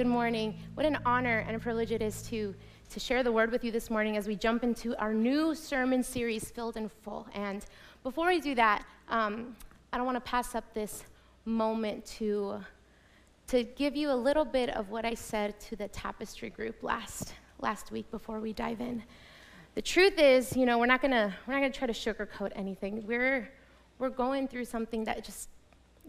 Good morning. What an honor and a privilege it is to, to share the word with you this morning as we jump into our new sermon series, Filled in Full. And before we do that, um, I don't want to pass up this moment to, to give you a little bit of what I said to the tapestry group last, last week before we dive in. The truth is, you know, we're not gonna, we're not gonna try to sugarcoat anything. We're, we're going through something that just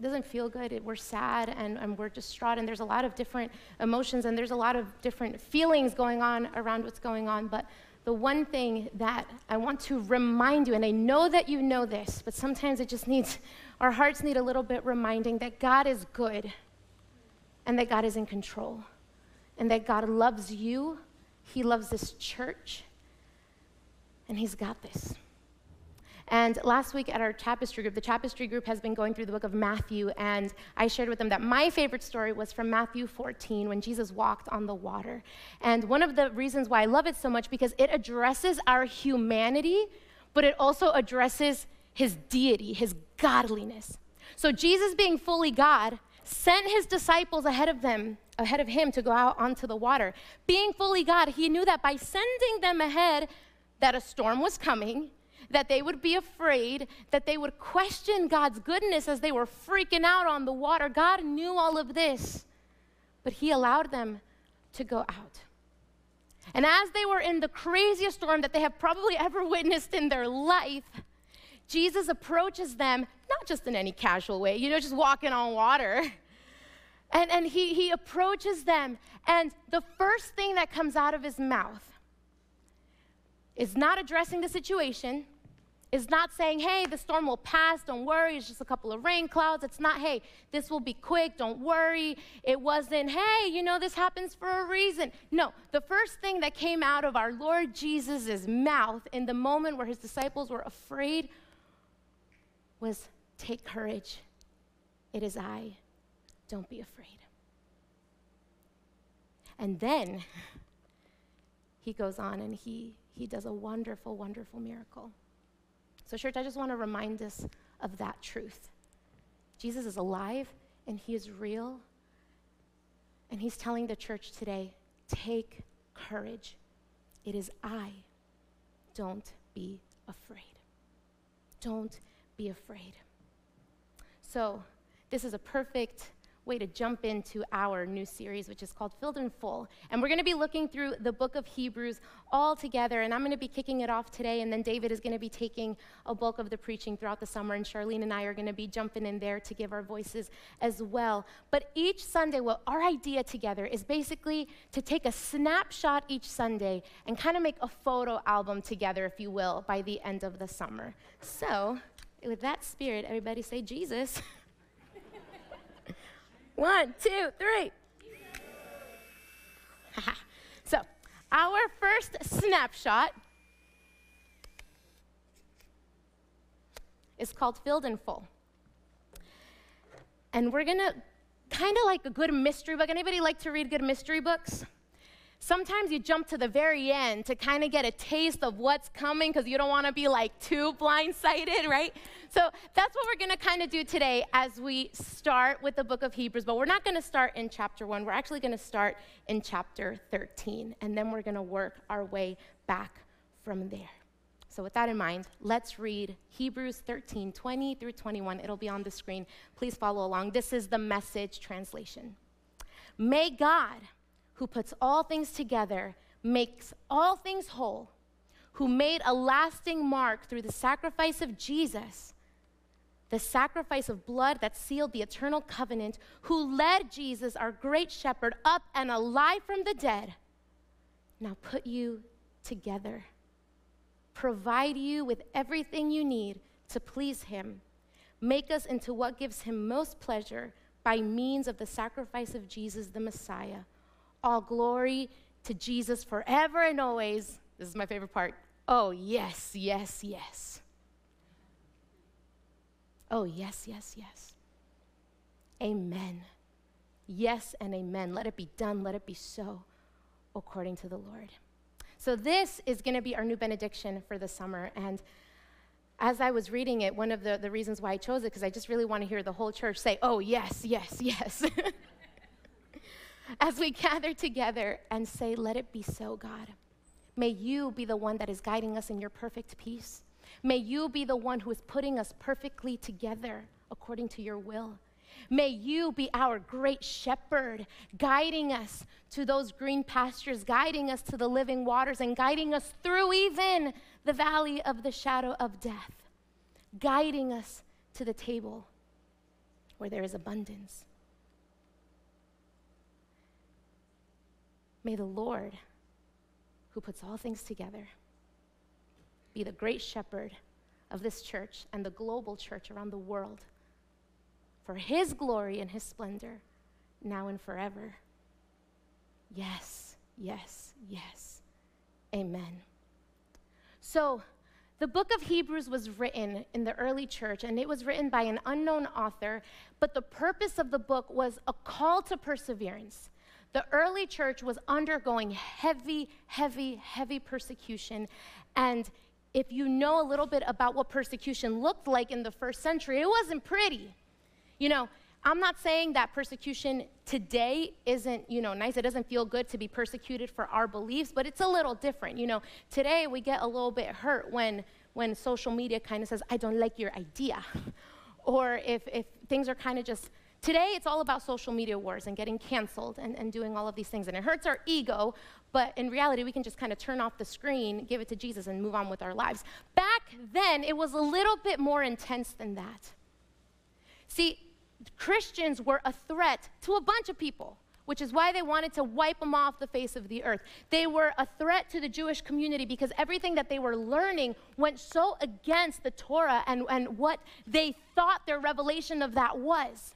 doesn't feel good. We're sad and, and we're distraught, and there's a lot of different emotions and there's a lot of different feelings going on around what's going on. But the one thing that I want to remind you, and I know that you know this, but sometimes it just needs, our hearts need a little bit reminding that God is good and that God is in control and that God loves you, He loves this church, and He's got this. And last week at our tapestry group, the tapestry group has been going through the book of Matthew, and I shared with them that my favorite story was from Matthew 14 when Jesus walked on the water. And one of the reasons why I love it so much because it addresses our humanity, but it also addresses his deity, his godliness. So Jesus being fully God sent his disciples ahead of them, ahead of him to go out onto the water. Being fully God, he knew that by sending them ahead that a storm was coming that they would be afraid, that they would question God's goodness as they were freaking out on the water. God knew all of this, but He allowed them to go out. And as they were in the craziest storm that they have probably ever witnessed in their life, Jesus approaches them, not just in any casual way, you know, just walking on water. And, and he, he approaches them, and the first thing that comes out of his mouth is not addressing the situation, is not saying, hey, the storm will pass, don't worry, it's just a couple of rain clouds. It's not, hey, this will be quick, don't worry. It wasn't, hey, you know, this happens for a reason. No, the first thing that came out of our Lord Jesus' mouth in the moment where his disciples were afraid was, take courage. It is I. Don't be afraid. And then he goes on and he, he does a wonderful, wonderful miracle. So, church, I just want to remind us of that truth. Jesus is alive and he is real. And he's telling the church today take courage. It is I. Don't be afraid. Don't be afraid. So, this is a perfect way to jump into our new series, which is called Filled in Full. And we're going to be looking through the book of Hebrews all together. And I'm going to be kicking it off today. And then David is going to be taking a bulk of the preaching throughout the summer. And Charlene and I are going to be jumping in there to give our voices as well. But each Sunday, well, our idea together is basically to take a snapshot each Sunday and kind of make a photo album together, if you will, by the end of the summer. So, with that spirit, everybody say Jesus. One, two, three. so, our first snapshot is called Filled in Full. And we're gonna kind of like a good mystery book. Anybody like to read good mystery books? Sometimes you jump to the very end to kind of get a taste of what's coming because you don't want to be like too blindsided, right? So that's what we're going to kind of do today as we start with the book of Hebrews. But we're not going to start in chapter one. We're actually going to start in chapter 13. And then we're going to work our way back from there. So, with that in mind, let's read Hebrews 13 20 through 21. It'll be on the screen. Please follow along. This is the message translation. May God who puts all things together, makes all things whole, who made a lasting mark through the sacrifice of Jesus, the sacrifice of blood that sealed the eternal covenant, who led Jesus, our great shepherd, up and alive from the dead, now put you together, provide you with everything you need to please him, make us into what gives him most pleasure by means of the sacrifice of Jesus the Messiah all glory to Jesus forever and always. This is my favorite part. Oh, yes, yes, yes. Oh, yes, yes, yes. Amen. Yes and amen. Let it be done. Let it be so according to the Lord. So, this is going to be our new benediction for the summer. And as I was reading it, one of the, the reasons why I chose it, because I just really want to hear the whole church say, Oh, yes, yes, yes. as we gather together and say, Let it be so, God. May you be the one that is guiding us in your perfect peace. May you be the one who is putting us perfectly together according to your will. May you be our great shepherd, guiding us to those green pastures, guiding us to the living waters, and guiding us through even the valley of the shadow of death, guiding us to the table where there is abundance. May the Lord, who puts all things together, be the great shepherd of this church and the global church around the world for his glory and his splendor, now and forever. Yes, yes, yes. Amen. So, the book of Hebrews was written in the early church, and it was written by an unknown author, but the purpose of the book was a call to perseverance. The early church was undergoing heavy, heavy, heavy persecution, and if you know a little bit about what persecution looked like in the first century, it wasn't pretty. You know, I'm not saying that persecution today isn't, you know, nice. It doesn't feel good to be persecuted for our beliefs, but it's a little different. You know, today we get a little bit hurt when when social media kind of says, "I don't like your idea," or if if things are kind of just Today, it's all about social media wars and getting canceled and, and doing all of these things. And it hurts our ego, but in reality, we can just kind of turn off the screen, give it to Jesus, and move on with our lives. Back then, it was a little bit more intense than that. See, Christians were a threat to a bunch of people, which is why they wanted to wipe them off the face of the earth. They were a threat to the Jewish community because everything that they were learning went so against the Torah and, and what they thought their revelation of that was.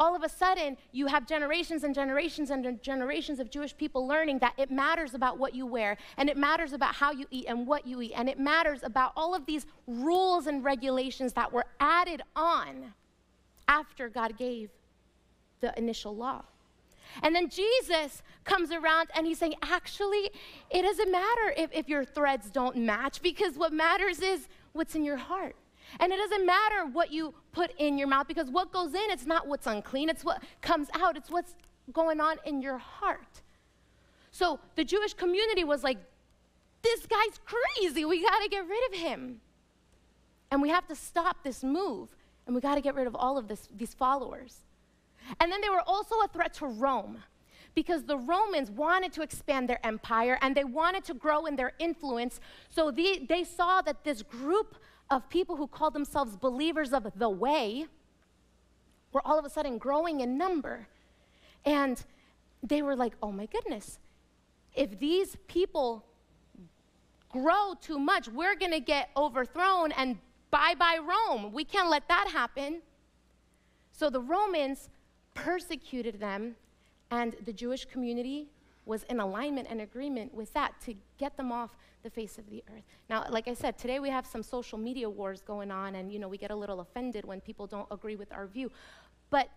All of a sudden, you have generations and generations and generations of Jewish people learning that it matters about what you wear, and it matters about how you eat and what you eat, and it matters about all of these rules and regulations that were added on after God gave the initial law. And then Jesus comes around and he's saying, actually, it doesn't matter if, if your threads don't match because what matters is what's in your heart. And it doesn't matter what you put in your mouth because what goes in, it's not what's unclean, it's what comes out, it's what's going on in your heart. So the Jewish community was like, this guy's crazy, we gotta get rid of him. And we have to stop this move and we got to get rid of all of this, these followers. And then they were also a threat to Rome because the Romans wanted to expand their empire and they wanted to grow in their influence. So they, they saw that this group of people who called themselves believers of the way were all of a sudden growing in number. And they were like, oh my goodness, if these people grow too much, we're going to get overthrown and Bye bye, Rome. We can't let that happen. So the Romans persecuted them, and the Jewish community was in alignment and agreement with that to get them off the face of the earth. Now, like I said, today we have some social media wars going on, and you know we get a little offended when people don't agree with our view. But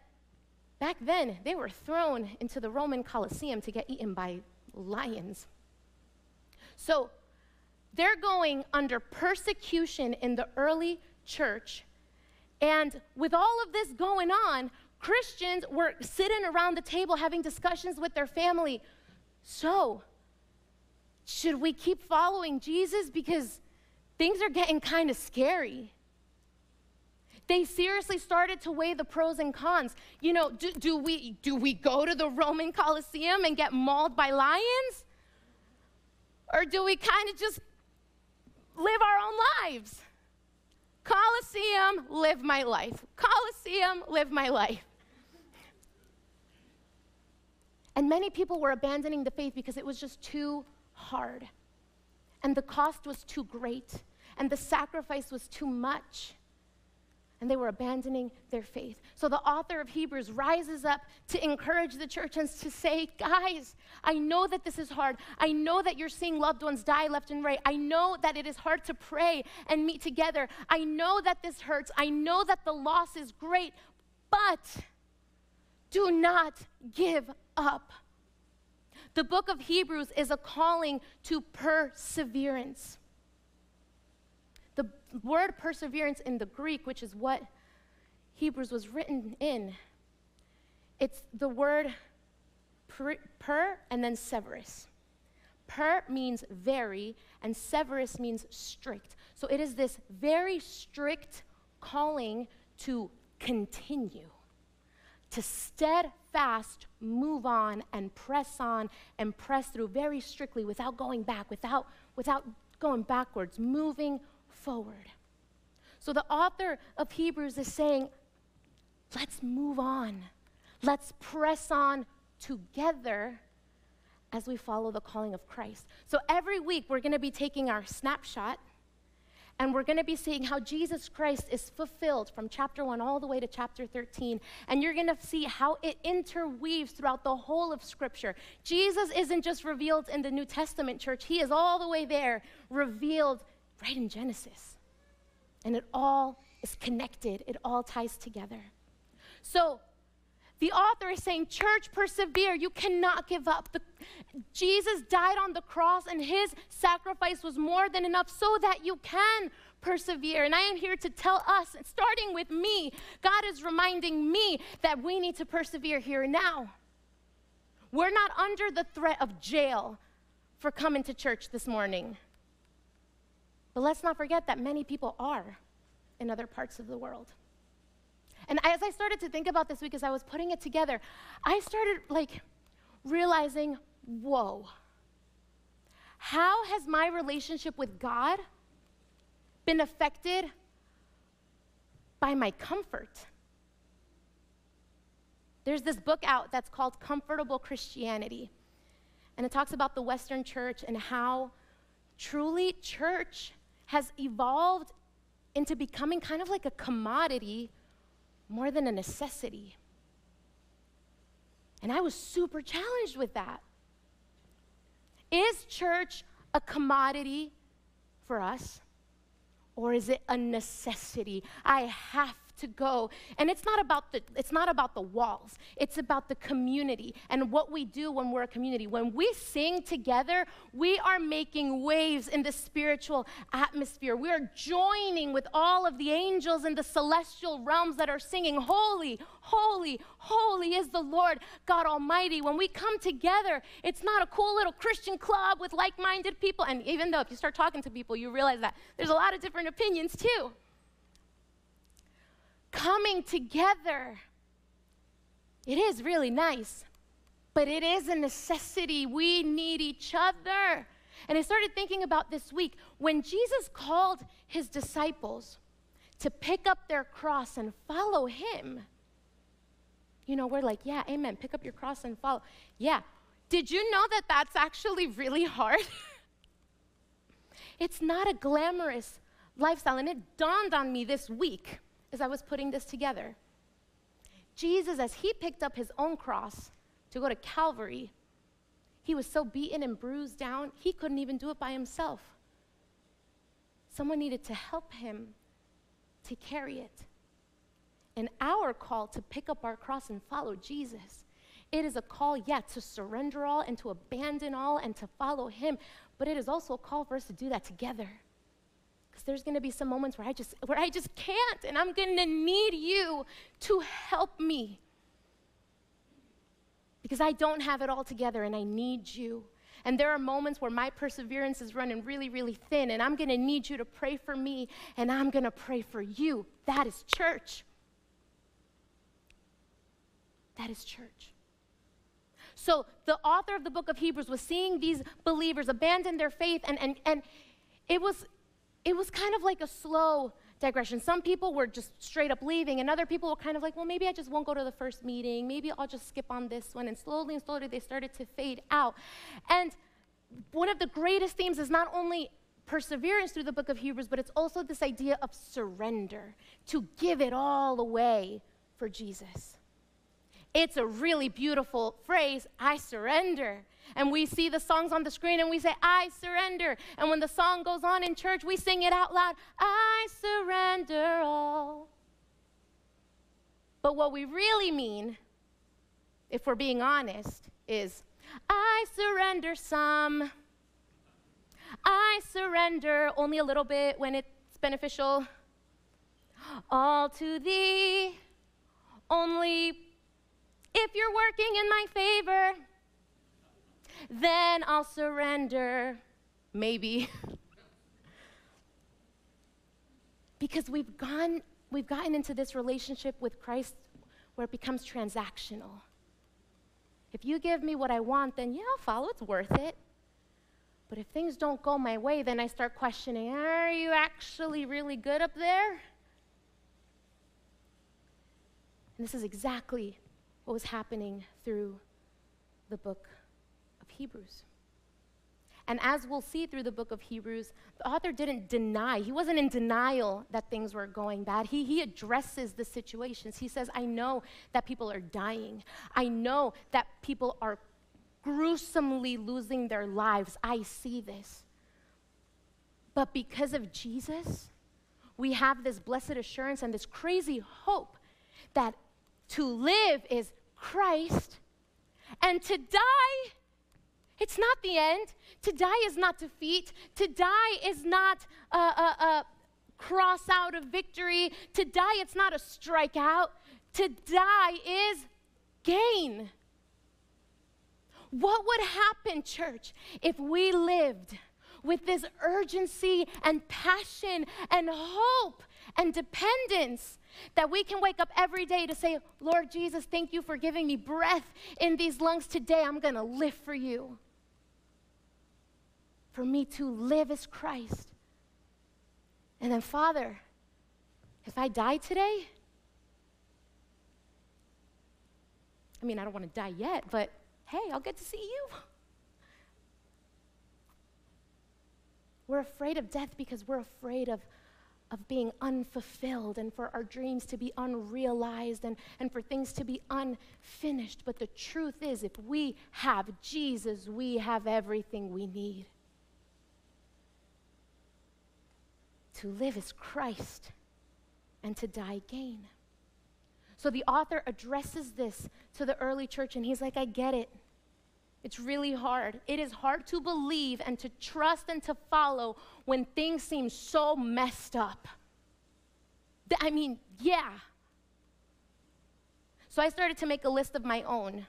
back then, they were thrown into the Roman Colosseum to get eaten by lions. So they're going under persecution in the early church. And with all of this going on, Christians were sitting around the table having discussions with their family. So, should we keep following Jesus? Because things are getting kind of scary. They seriously started to weigh the pros and cons. You know, do, do, we, do we go to the Roman Colosseum and get mauled by lions? Or do we kind of just live our own lives. Coliseum, live my life. Coliseum, live my life. And many people were abandoning the faith because it was just too hard. And the cost was too great. And the sacrifice was too much and they were abandoning their faith. So the author of Hebrews rises up to encourage the church and to say, guys, I know that this is hard. I know that you're seeing loved ones die left and right. I know that it is hard to pray and meet together. I know that this hurts. I know that the loss is great, but do not give up. The book of Hebrews is a calling to perseverance. The word perseverance in the Greek, which is what Hebrews was written in, it's the word per, per and then severus. Per means very, and severus means strict. So it is this very strict calling to continue, to steadfast move on and press on and press through very strictly without going back, without, without going backwards, moving forward. So the author of Hebrews is saying, let's move on. Let's press on together as we follow the calling of Christ. So every week we're going to be taking our snapshot and we're going to be seeing how Jesus Christ is fulfilled from chapter 1 all the way to chapter 13. And you're going to see how it interweaves throughout the whole of Scripture. Jesus isn't just revealed in the New Testament church, He is all the way there, revealed right in Genesis. And it all is connected, it all ties together. So, the author is saying, Church, persevere. You cannot give up. The, Jesus died on the cross, and his sacrifice was more than enough so that you can persevere. And I am here to tell us, starting with me, God is reminding me that we need to persevere here and now. We're not under the threat of jail for coming to church this morning. But let's not forget that many people are in other parts of the world. And as I started to think about this week, as I was putting it together, I started like realizing, whoa, how has my relationship with God been affected by my comfort? There's this book out that's called Comfortable Christianity. And it talks about the Western church and how truly church has evolved into becoming kind of like a commodity more than a necessity. And I was super challenged with that. Is church a commodity for us? Or is it a necessity? I have to go. And it's not about the it's not about the walls. It's about the community and what we do when we're a community. When we sing together, we are making waves in the spiritual atmosphere. We are joining with all of the angels in the celestial realms that are singing, "Holy, holy, holy is the Lord God Almighty." When we come together, it's not a cool little Christian club with like-minded people. And even though if you start talking to people, you realize that there's a lot of different opinions too coming together. It is really nice, but it is a necessity. We need each other. And I started thinking about this week when Jesus called his disciples to pick up their cross and follow him. You know, we're like, yeah, amen, pick up your cross and follow. Yeah. Did you know that that's actually really hard? it's not a glamorous lifestyle. And it dawned on me this week as I was putting this together. Jesus, as he picked up his own cross to go to Calvary, he was so beaten and bruised down, he couldn't even do it by himself. Someone needed to help him to carry it. And our call to pick up our cross and follow Jesus, it is a call, yeah, to surrender all and to abandon all and to follow him, but it is also a call for us to do that together because there's going to be some moments where I just where I just can't and I'm going to need you to help me. Because I don't have it all together and I need you. And there are moments where my perseverance is running really, really thin, and I'm gonna need you to pray for me, and I'm gonna pray for you. That is church. That is church. So the author of the book of Hebrews was seeing these believers abandon their faith, and, and, and it was it was kind of like a slow digression. Some people were just straight up leaving, and other people were kind of like, well, maybe I just won't go to the first meeting. Maybe I'll just skip on this one. And slowly and slowly, they started to fade out. And one of the greatest themes is not only perseverance through the book of Hebrews, but it's also this idea of surrender, to give it all away for Jesus. It's a really beautiful phrase, I surrender. And we see the songs on the screen and we say, I surrender. And when the song goes on in church, we sing it out loud, I surrender all. But what we really mean, if we're being honest, is, I surrender some. I surrender only a little bit when it's beneficial. All to thee, only if you're working in my favor, then I'll surrender. Maybe. because we've gone we've gotten into this relationship with Christ where it becomes transactional. If you give me what I want, then yeah, I'll follow, it's worth it. But if things don't go my way, then I start questioning are you actually really good up there? And this is exactly what was happening through the book Hebrews. And as we'll see through the book of Hebrews, the author didn't deny, he wasn't in denial that things were going bad. He, he addresses the situations. He says, I know that people are dying, I know that people are gruesomely losing their lives. I see this. But because of Jesus, we have this blessed assurance and this crazy hope that to live is Christ and to die it's not the end. To die is not defeat. To die is not a, a, a cross out of victory. To die, it's not a strikeout. To die is gain. What would happen, church, if we lived with this urgency and passion and hope and dependence that we can wake up every day to say, Lord Jesus, thank you for giving me breath in these lungs today. I'm going to live for you. For me to live as Christ. And then, Father, if I die today, I mean, I don't want to die yet, but hey, I'll get to see you. We're afraid of death because we're afraid of of being unfulfilled and for our dreams to be unrealized and, and for things to be unfinished. But the truth is, if we have Jesus, we have everything we need. To live is Christ, and to die gain. So the author addresses this to the early church, and he's like, I get it. It's really hard. It is hard to believe and to trust and to follow when things seem so messed up. I mean, yeah. So I started to make a list of my own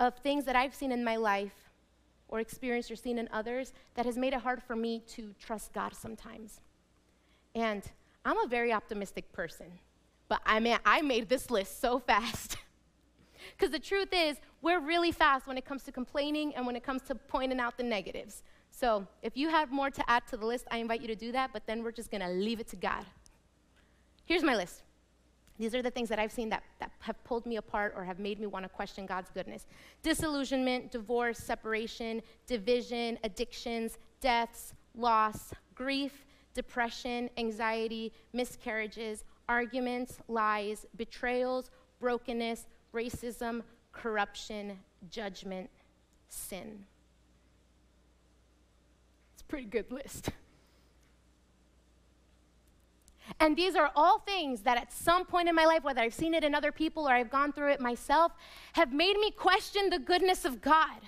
of things that I've seen in my life or experienced or seen in others that has made it hard for me to trust God sometimes. And I'm a very optimistic person, but I, mean, I made this list so fast. Because the truth is, we're really fast when it comes to complaining and when it comes to pointing out the negatives. So if you have more to add to the list, I invite you to do that, but then we're just going to leave it to God. Here's my list. These are the things that I've seen that, that have pulled me apart or have made me want to question God's goodness disillusionment, divorce, separation, division, addictions, deaths, loss, grief, depression, anxiety, miscarriages, arguments, lies, betrayals, brokenness, racism, corruption, judgment, sin. It's a pretty good list. And these are all things that at some point in my life, whether I've seen it in other people or I've gone through it myself, have made me question the goodness of God.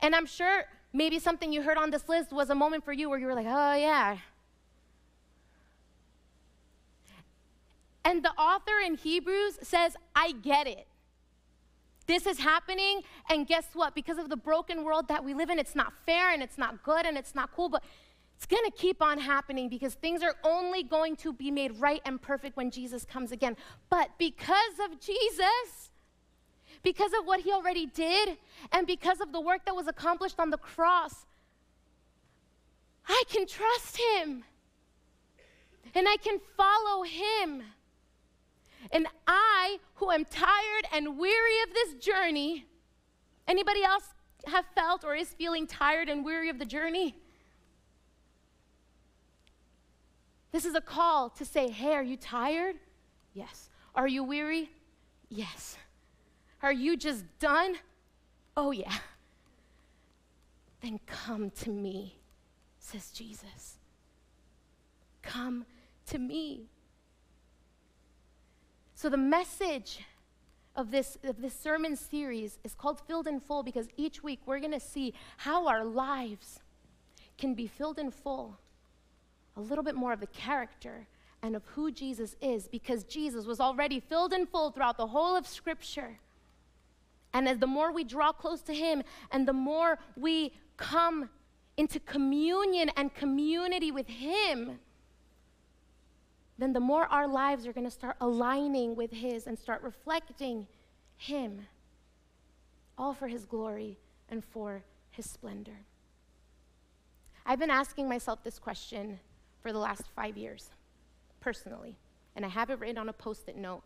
And I'm sure maybe something you heard on this list was a moment for you where you were like, oh, yeah. And the author in Hebrews says, I get it. This is happening, and guess what? Because of the broken world that we live in, it's not fair and it's not good and it's not cool, but it's to keep on happening because things are only going to be made right and perfect when Jesus comes again. But because of Jesus, because of what he already did, and because of the work that was accomplished on the cross, I can trust him and I can follow him. And I, who am tired and weary of this journey, anybody else have felt or is feeling tired and weary of the journey? This is a call to say, hey, are you tired? Yes. Are you weary? Yes. Are you just done? Oh, yeah. Then come to me, says Jesus. Come to me. So, the message of this, of this sermon series is called Filled in Full because each week we're going to see how our lives can be filled in full a little bit more of the character and of who Jesus is because Jesus was already filled in full throughout the whole of Scripture. And as the more we draw close to Him and the more we come into communion and community with Him, then the more our lives are going to start aligning with His and start reflecting Him, all for His glory and for His splendor. I've been asking myself this question for the last five years, personally, and I have it written on a post it note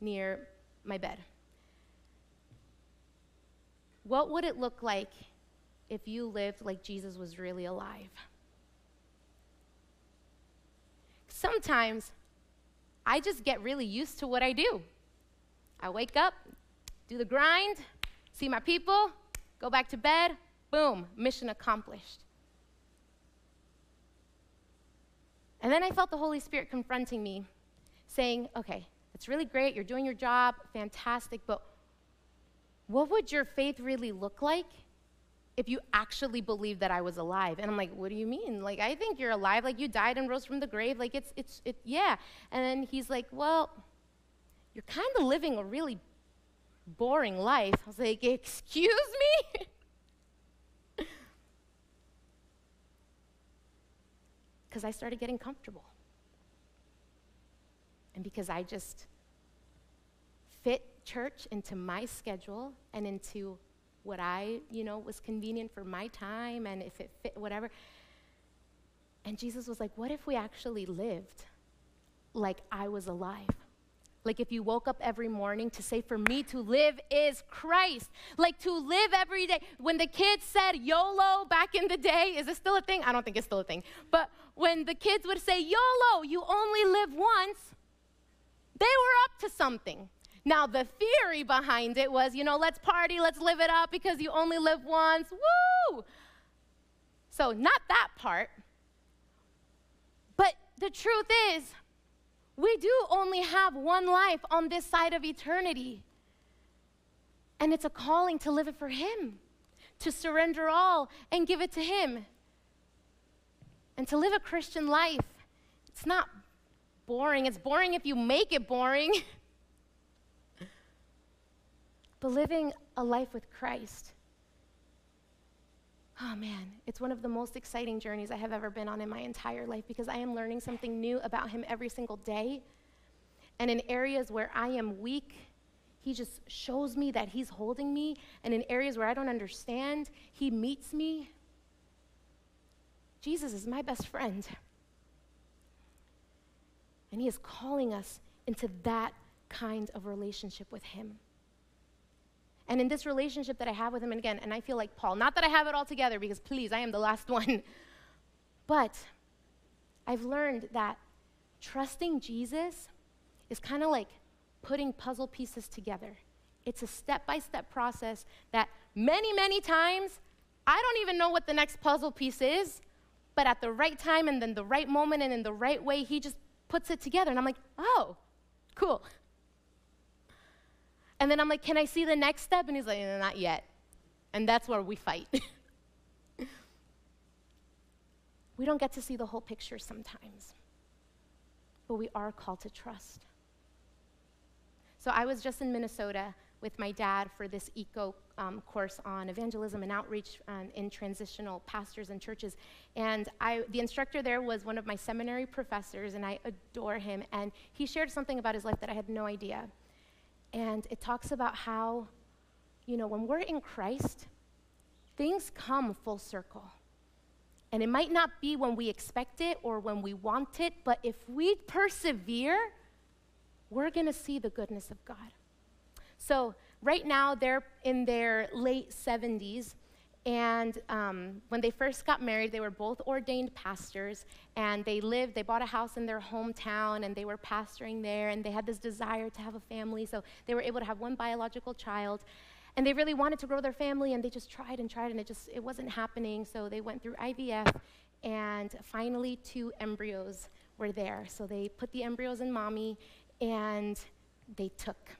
near my bed. What would it look like if you lived like Jesus was really alive? Sometimes I just get really used to what I do. I wake up, do the grind, see my people, go back to bed, boom, mission accomplished. And then I felt the Holy Spirit confronting me, saying, okay, that's really great, you're doing your job, fantastic, but what would your faith really look like if you actually believed that I was alive? And I'm like, what do you mean? Like, I think you're alive. Like, you died and rose from the grave. Like, it's, it's, it, yeah. And then he's like, well, you're kind of living a really boring life. I was like, excuse me? Because I started getting comfortable. And because I just fit church into my schedule and into what I, you know, was convenient for my time and if it fit, whatever. And Jesus was like, What if we actually lived like I was alive? Like if you woke up every morning to say, For me to live is Christ. Like to live every day. When the kids said YOLO back in the day, is it still a thing? I don't think it's still a thing. But when the kids would say, YOLO, you only live once, they were up to something. Now, the theory behind it was, you know, let's party, let's live it up because you only live once. Woo! So, not that part. But the truth is, we do only have one life on this side of eternity. And it's a calling to live it for Him, to surrender all and give it to Him. And to live a Christian life, it's not boring. It's boring if you make it boring. but living a life with Christ, oh man, it's one of the most exciting journeys I have ever been on in my entire life because I am learning something new about Him every single day. And in areas where I am weak, He just shows me that He's holding me. And in areas where I don't understand, He meets me. Jesus is my best friend. And He is calling us into that kind of relationship with Him. And in this relationship that I have with him, and again, and I feel like Paul, not that I have it all together, because please, I am the last one. But I've learned that trusting Jesus is kind of like putting puzzle pieces together. It's a step by step process that many, many times I don't even know what the next puzzle piece is, but at the right time and then the right moment and in the right way, he just puts it together. And I'm like, oh, cool. And then I'm like, can I see the next step? And he's like, no, not yet. And that's where we fight. we don't get to see the whole picture sometimes, but we are called to trust. So I was just in Minnesota with my dad for this eco um, course on evangelism and outreach um, in transitional pastors and churches. And I, the instructor there was one of my seminary professors, and I adore him. And he shared something about his life that I had no idea. And it talks about how, you know, when we're in Christ, things come full circle. And it might not be when we expect it or when we want it, but if we persevere, we're going to see the goodness of God. So, right now, they're in their late 70s, and um, when they first got married, they were both ordained pastors, and they lived, they bought a house in their hometown, and they were pastoring there, and they had this desire to have a family, so they were able to have one biological child. And they really wanted to grow their family, and they just tried and tried, and it just it wasn't happening. So they went through IVF, and finally, two embryos were there. So they put the embryos in mommy, and they took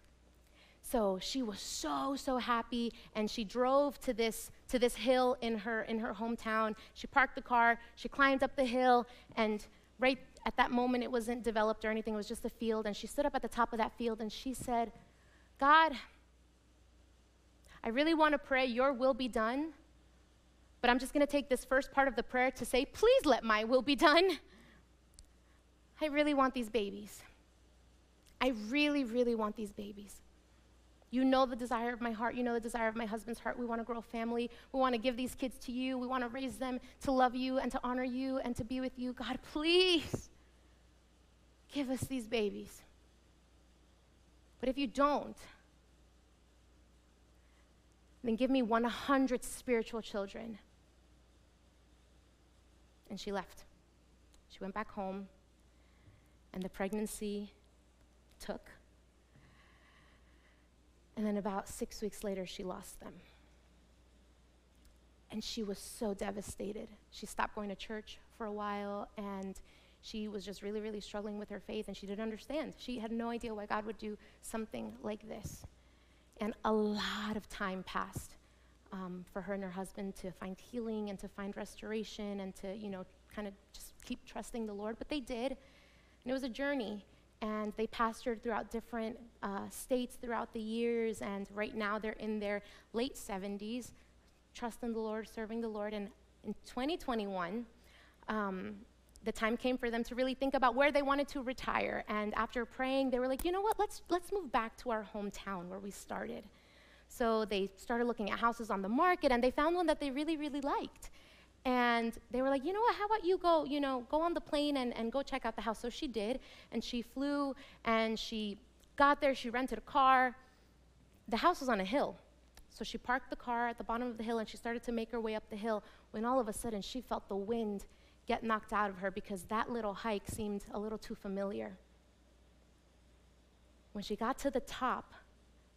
so she was so, so happy, and she drove to this, to this hill in her, in her hometown. She parked the car, she climbed up the hill, and right at that moment, it wasn't developed or anything, it was just a field. And she stood up at the top of that field and she said, God, I really want to pray, Your will be done. But I'm just going to take this first part of the prayer to say, Please let my will be done. I really want these babies. I really, really want these babies. You know the desire of my heart. You know the desire of my husband's heart. We want to grow a family. We want to give these kids to you. We want to raise them to love you and to honor you and to be with you. God, please give us these babies. But if you don't, then give me 100 spiritual children. And she left. She went back home, and the pregnancy took. And then about six weeks later, she lost them. And she was so devastated. She stopped going to church for a while, and she was just really, really struggling with her faith, and she didn't understand. She had no idea why God would do something like this. And a lot of time passed um, for her and her husband to find healing and to find restoration and to, you know, kind of just keep trusting the Lord. But they did. And it was a journey and they pastored throughout different uh, states throughout the years. And right now they're in their late 70s, trusting the Lord, serving the Lord. And in 2021, um, the time came for them to really think about where they wanted to retire. And after praying, they were like, you know what, let's, let's move back to our hometown where we started. So they started looking at houses on the market and they found one that they really, really liked. And they were like, you know what, how about you go, you know, go on the plane and, and go check out the house. So she did, and she flew and she got there, she rented a car. The house was on a hill. So she parked the car at the bottom of the hill and she started to make her way up the hill when all of a sudden she felt the wind get knocked out of her because that little hike seemed a little too familiar. When she got to the top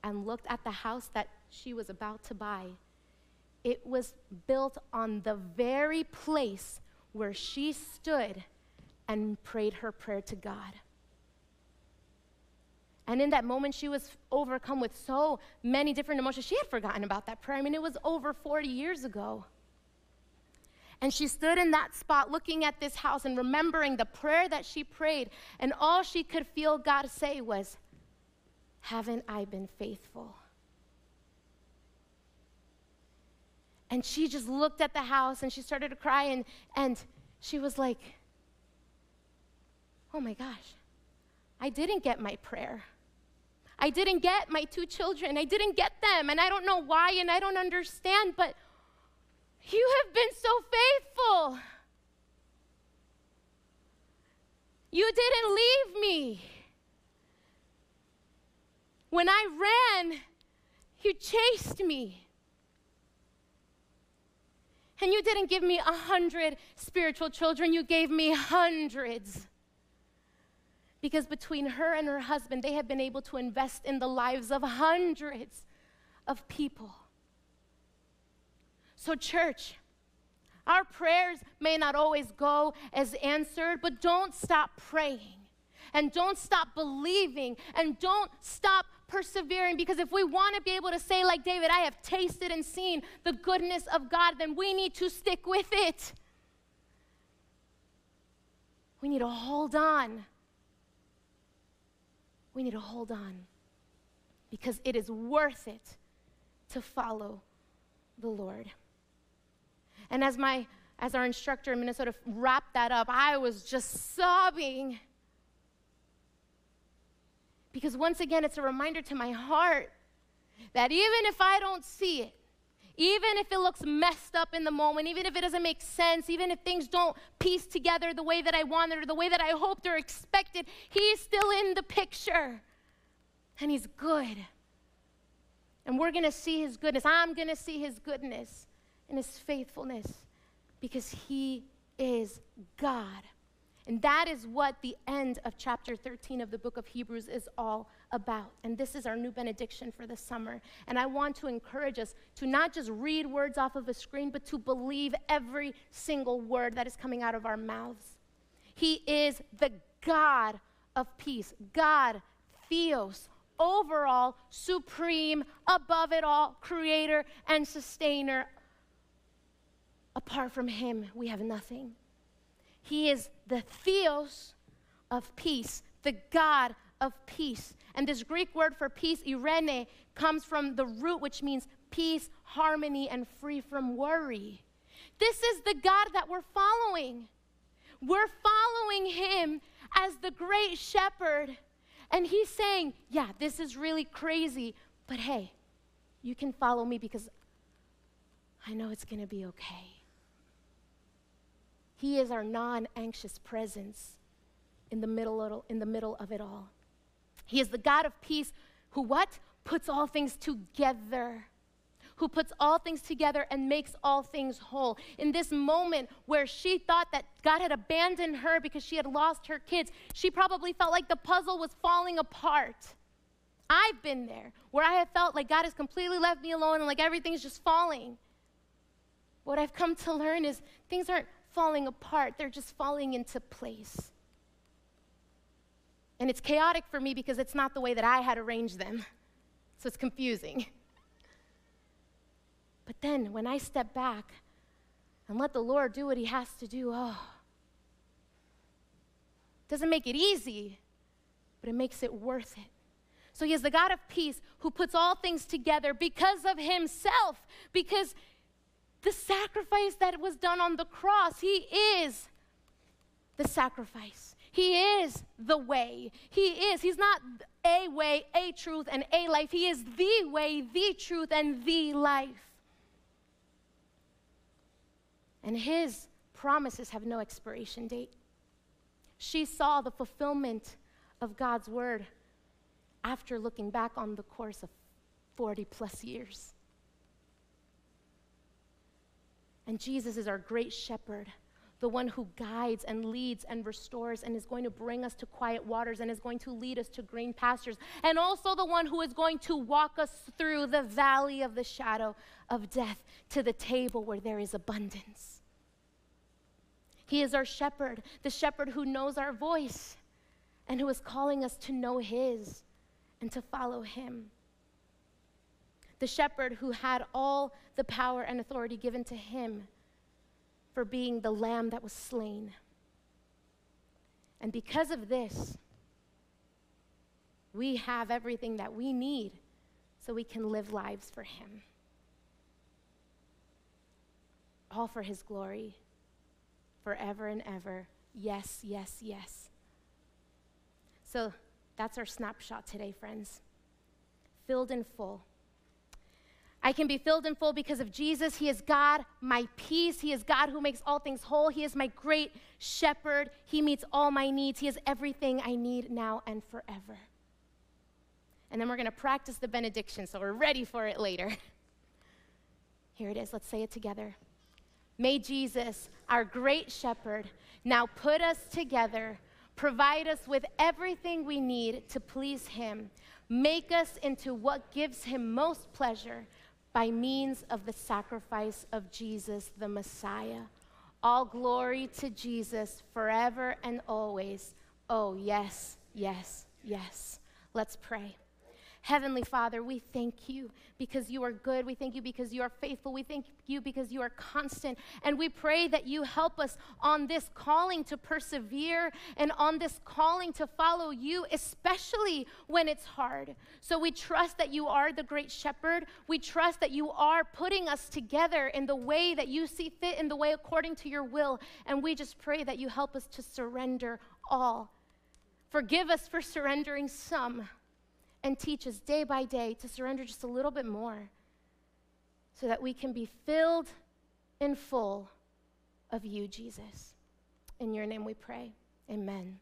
and looked at the house that she was about to buy, it was built on the very place where she stood and prayed her prayer to God. And in that moment, she was overcome with so many different emotions. She had forgotten about that prayer. I mean, it was over 40 years ago. And she stood in that spot looking at this house and remembering the prayer that she prayed. And all she could feel God say was, Haven't I been faithful? And she just looked at the house and she started to cry and, and she was like, Oh my gosh, I didn't get my prayer. I didn't get my two children. I didn't get them. And I don't know why and I don't understand, but you have been so faithful. You didn't leave me. When I ran, you chased me. And you didn't give me a hundred spiritual children, you gave me hundreds. Because between her and her husband, they have been able to invest in the lives of hundreds of people. So, church, our prayers may not always go as answered, but don't stop praying and don't stop believing and don't stop persevering because if we want to be able to say, like David, I have tasted and seen the goodness of God, then we need to stick with it. We need to hold on. We need to hold on because it is worth it to follow the Lord. And as my as our instructor in Minnesota wrapped that up, I was just sobbing because once again, it's a reminder to my heart that even if I don't see it, even if it looks messed up in the moment, even if it doesn't make sense, even if things don't piece together the way that I wanted or the way that I hoped or expected, He's still in the picture. And He's good. And we're going to see His goodness. I'm going to see His goodness and His faithfulness because He is God. And that is what the end of chapter 13 of the book of Hebrews is all about. And this is our new benediction for the summer. And I want to encourage us to not just read words off of a screen, but to believe every single word that is coming out of our mouths. He is the God of peace, God, Theos, overall, supreme, above it all, creator and sustainer. Apart from Him, we have nothing. He is the Theos of peace, the God of peace. And this Greek word for peace, eirene, comes from the root which means peace, harmony, and free from worry. This is the God that we're following. We're following him as the great shepherd. And he's saying, Yeah, this is really crazy, but hey, you can follow me because I know it's going to be okay. He is our non anxious presence in the, middle of, in the middle of it all. He is the God of peace who what? Puts all things together. Who puts all things together and makes all things whole. In this moment where she thought that God had abandoned her because she had lost her kids, she probably felt like the puzzle was falling apart. I've been there where I have felt like God has completely left me alone and like everything's just falling. What I've come to learn is things aren't falling apart, they're just falling into place. And it's chaotic for me because it's not the way that I had arranged them. So it's confusing. But then when I step back and let the Lord do what He has to do, oh, doesn't make it easy, but it makes it worth it. So He is the God of peace who puts all things together because of Himself, because the sacrifice that was done on the cross, He is the sacrifice. He is the way. He is. He's not a way, a truth, and a life. He is the way, the truth, and the life. And his promises have no expiration date. She saw the fulfillment of God's word after looking back on the course of 40 plus years. And Jesus is our great shepherd the one who guides and leads and restores and is going to bring us to quiet waters and is going to lead us to green pastures, and also the one who is going to walk us through the valley of the shadow of death to the table where there is abundance. He is our shepherd, the shepherd who knows our voice and who is calling us to know his and to follow him. The shepherd who had all the power and authority given to him for being the lamb that was slain. And because of this, we have everything that we need so we can live lives for Him. All for His glory, forever and ever. Yes, yes, yes. So that's our snapshot today, friends. Filled and full. I can be filled and full because of Jesus. He is God, my peace. He is God who makes all things whole. He is my great shepherd. He meets all my needs. He is everything I need now and forever. And then we're going to practice the benediction so we're ready for it later. Here it is. Let's say it together. May Jesus, our great shepherd, now put us together, provide us with everything we need to please him, make us into what gives him most pleasure by means of the sacrifice of Jesus the Messiah. All glory to Jesus forever and always. Oh, yes, yes, yes. Let's pray. Heavenly Father, we thank you because you are good. We thank you because you are faithful. We thank you because you are constant. And we pray that you help us on this calling to persevere and on this calling to follow you, especially when it's hard. So we trust that you are the great shepherd. We trust that you are putting us together in the way that you see fit, in the way according to your will. And we just pray that you help us to surrender all. Forgive us for surrendering some and teach us day by day to surrender just a little bit more so that we can be filled and full of you, Jesus. In your name we pray. Amen.